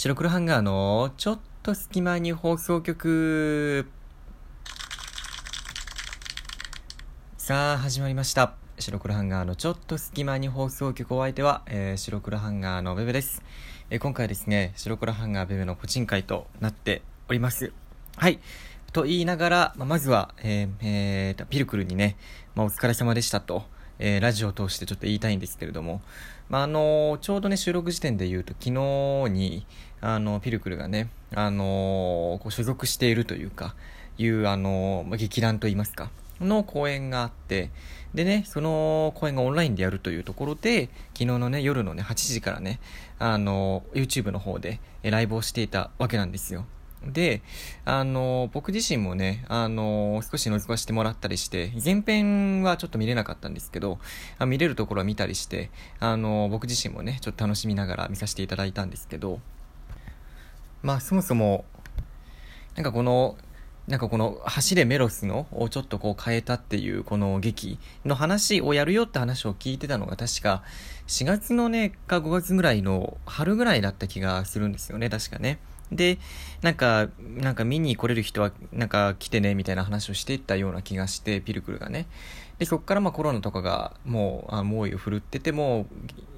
白黒ハンガーのちょっと隙間に放送局。さあ、始まりました。白黒ハンガーのちょっと隙間に放送局お相手は、えー、白黒ハンガーのベベです。えー、今回ですね、白黒ハンガーベベの個人会となっております。はい。と言いながら、まあ、まずは、えー、えー、ピルクルにね、まあ、お疲れ様でしたと。えー、ラジオを通してちょっと言いたいんですけれども、まあ、あのちょうどね、収録時点で言うと、昨日に、あの、ピルクルがね、あのこう所属しているというか、いう、あのま、劇団といいますか、の公演があって、でね、その公演がオンラインでやるというところで、昨日のね、夜のね、8時からね、あの YouTube の方でライブをしていたわけなんですよ。で、あの、僕自身もね、あの、少し覗かせてもらったりして、前編はちょっと見れなかったんですけど、あ見れるところは見たりして、あの、僕自身もね、ちょっと楽しみながら見させていただいたんですけど、まあ、そもそも、なんかこの、なんかこの走れメロスのをちょっとこう変えたっていうこの劇の話をやるよって話を聞いてたのが確か4月のねか5月ぐらいの春ぐらいだった気がするんですよね確かね。で、なんか、なんか見に来れる人は、なんか来てね、みたいな話をしていったような気がして、ピルクルがね。で、そっからまあコロナとかがもう、あ猛威を振るってても、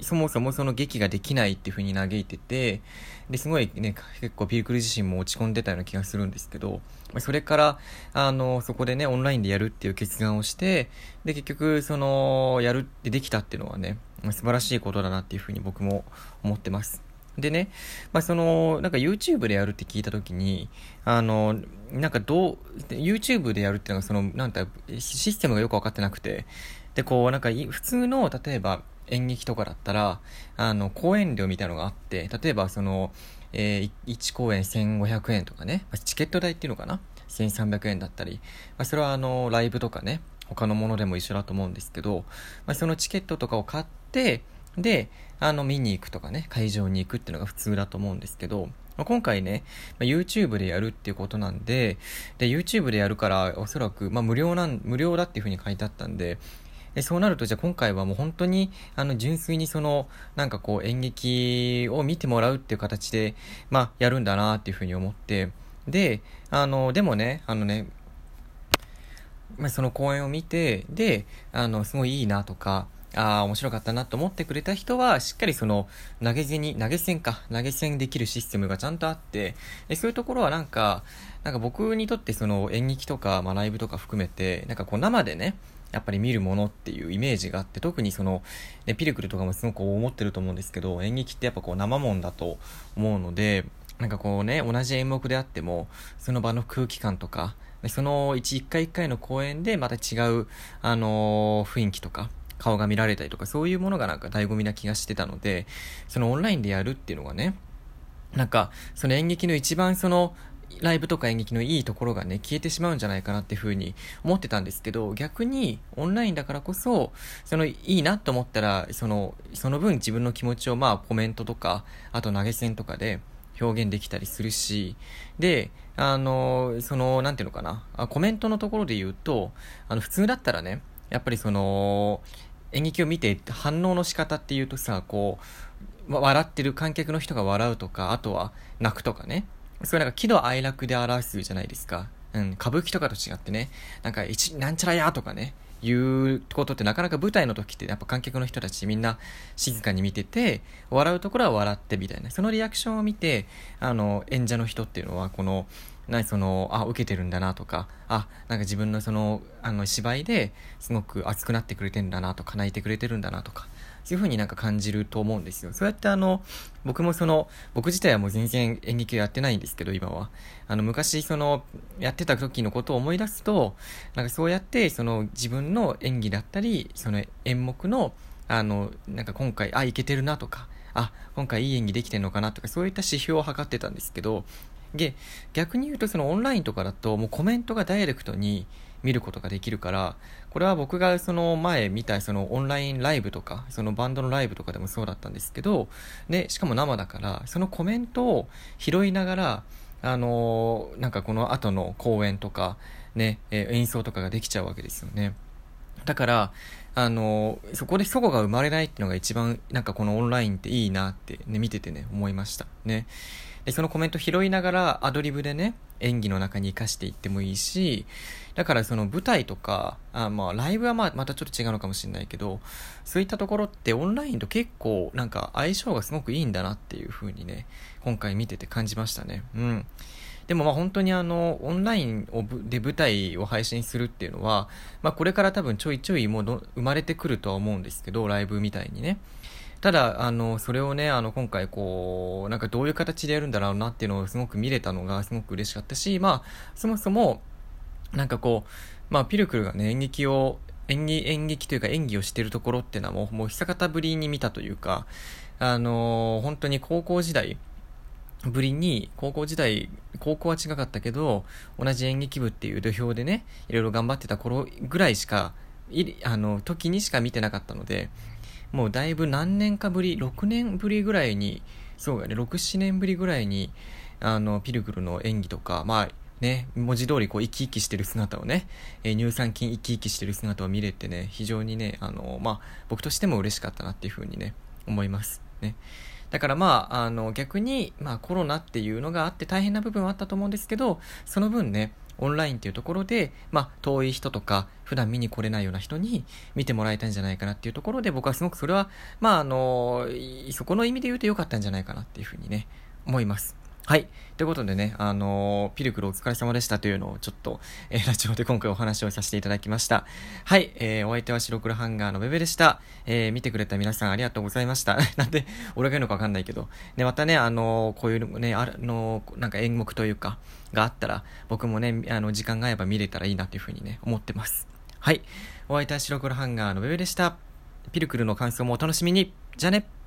そもそもその劇ができないっていう風に嘆いてて、で、すごいね、結構ピルクル自身も落ち込んでたような気がするんですけど、それから、あの、そこでね、オンラインでやるっていう決断をして、で、結局、その、やるってできたっていうのはね、素晴らしいことだなっていう風に僕も思ってます。でね、まあ、その、なんか YouTube でやるって聞いたときに、あの、なんかどう、YouTube でやるっていうのが、その、なんて、システムがよくわかってなくて、で、こう、なんか、普通の、例えば、演劇とかだったら、あの、公演料みたいなのがあって、例えば、その、えー、1公演1500円とかね、チケット代っていうのかな ?1300 円だったり、まあ、それはあの、ライブとかね、他のものでも一緒だと思うんですけど、まあ、そのチケットとかを買って、で、あの、見に行くとかね、会場に行くっていうのが普通だと思うんですけど、まあ、今回ね、まあ、YouTube でやるっていうことなんで、で、YouTube でやるから、おそらく、まあ、無料なん、無料だっていうふうに書いてあったんで、でそうなると、じゃあ今回はもう本当に、あの、純粋にその、なんかこう、演劇を見てもらうっていう形で、まあ、やるんだなっていうふうに思って、で、あの、でもね、あのね、まあ、その公演を見て、で、あの、すごいいいなとか、ああ、面白かったなと思ってくれた人は、しっかりその、投げ銭、投げ銭か、投げ銭できるシステムがちゃんとあって、でそういうところはなんか、なんか僕にとってその演劇とか、まあ、ライブとか含めて、なんかこう生でね、やっぱり見るものっていうイメージがあって、特にその、ね、ピルクルとかもすごく思ってると思うんですけど、演劇ってやっぱこう生もんだと思うので、なんかこうね、同じ演目であっても、その場の空気感とか、その一回一回の公演でまた違う、あのー、雰囲気とか、顔が見られたりとか、そういうものがなんか醍醐味な気がしてたので、そのオンラインでやるっていうのがね、なんか、その演劇の一番その、ライブとか演劇のいいところがね、消えてしまうんじゃないかなっていうふうに思ってたんですけど、逆にオンラインだからこそ、そのいいなと思ったら、その、その分自分の気持ちをまあコメントとか、あと投げ銭とかで表現できたりするし、で、あの、その、なんていうのかな、コメントのところで言うと、あの、普通だったらね、やっぱりその、演劇を見て反応の仕方っていうとさ、こう、笑ってる観客の人が笑うとか、あとは泣くとかね。それなんか喜怒哀楽で表すじゃないですか。うん、歌舞伎とかと違ってね、なんか、一、なんちゃらやとかね、いうことってなかなか舞台の時ってやっぱ観客の人たちみんな静かに見てて、笑うところは笑ってみたいな。そのリアクションを見て、あの、演者の人っていうのは、この、なその、あ、受けてるんだなとか、あ、なんか自分のその、あの、芝居ですごく熱くなってくれてんだなとか、泣いてくれてるんだなとか、そういう風になんか感じると思うんですよ。そうやってあの、僕もその、僕自体はもう全然演劇をやってないんですけど、今は。あの、昔その、やってた時のことを思い出すと、なんかそうやって、その、自分の演技だったり、その演目の、あの、なんか今回、あ、いけてるなとか、あ、今回いい演技できてるのかなとか、そういった指標を測ってたんですけど、で、逆に言うとそのオンラインとかだともうコメントがダイレクトに見ることができるから、これは僕がその前見たそのオンラインライブとか、そのバンドのライブとかでもそうだったんですけど、で、しかも生だから、そのコメントを拾いながら、あのー、なんかこの後の公演とか、ね、え演奏とかができちゃうわけですよね。だから、あの、そこで祖語が生まれないっていうのが一番、なんかこのオンラインっていいなってね、見ててね、思いました。ね。で、そのコメント拾いながらアドリブでね、演技の中に活かしていってもいいし、だからその舞台とか、あまあライブはまあまたちょっと違うのかもしれないけど、そういったところってオンラインと結構なんか相性がすごくいいんだなっていう風にね、今回見てて感じましたね。うん。でもまあ本当にあの、オンラインをで舞台を配信するっていうのは、まあこれから多分ちょいちょいもう生まれてくるとは思うんですけど、ライブみたいにね。ただ、あの、それをね、あの、今回こう、なんかどういう形でやるんだろうなっていうのをすごく見れたのがすごく嬉しかったし、まあ、そもそも、なんかこう、まあ、ピルクルがね、演劇を、演技、演劇というか演技をしてるところっていうのはもう、もう久方ぶりに見たというか、あの本当に高校時代、ぶりに、高校時代、高校は違かったけど、同じ演劇部っていう土俵でね、いろいろ頑張ってた頃ぐらいしか、いあの、時にしか見てなかったので、もうだいぶ何年かぶり、6年ぶりぐらいに、そうだね、6、7年ぶりぐらいに、あの、ピルグルの演技とか、まあ、ね、文字通りこう生き生きしてる姿をね、えー、乳酸菌生き生きしてる姿を見れてね、非常にね、あの、まあ、僕としても嬉しかったなっていうふうにね、思います。ね。だからまあ、あの、逆に、まあコロナっていうのがあって大変な部分はあったと思うんですけど、その分ね、オンラインっていうところで、まあ、遠い人とか、普段見に来れないような人に見てもらえたんじゃないかなっていうところで、僕はすごくそれは、まあ、あの、そこの意味で言うと良かったんじゃないかなっていうふうにね、思います。はい。ということでね、あのー、ピルクルお疲れ様でしたというのをちょっと、えー、ラジオで今回お話をさせていただきました。はい。えー、お相手は白黒ハンガーのベベでした。えー、見てくれた皆さんありがとうございました。なんで、俺が言うのかわかんないけど。ね、またね、あの、こういうね、あの、なんか演目というか、があったら、僕もね、あの、時間があれば見れたらいいなというふうにね、思ってます。はい。お相手は白黒ハンガーのベベでした。ピルクルの感想もお楽しみに。じゃあね。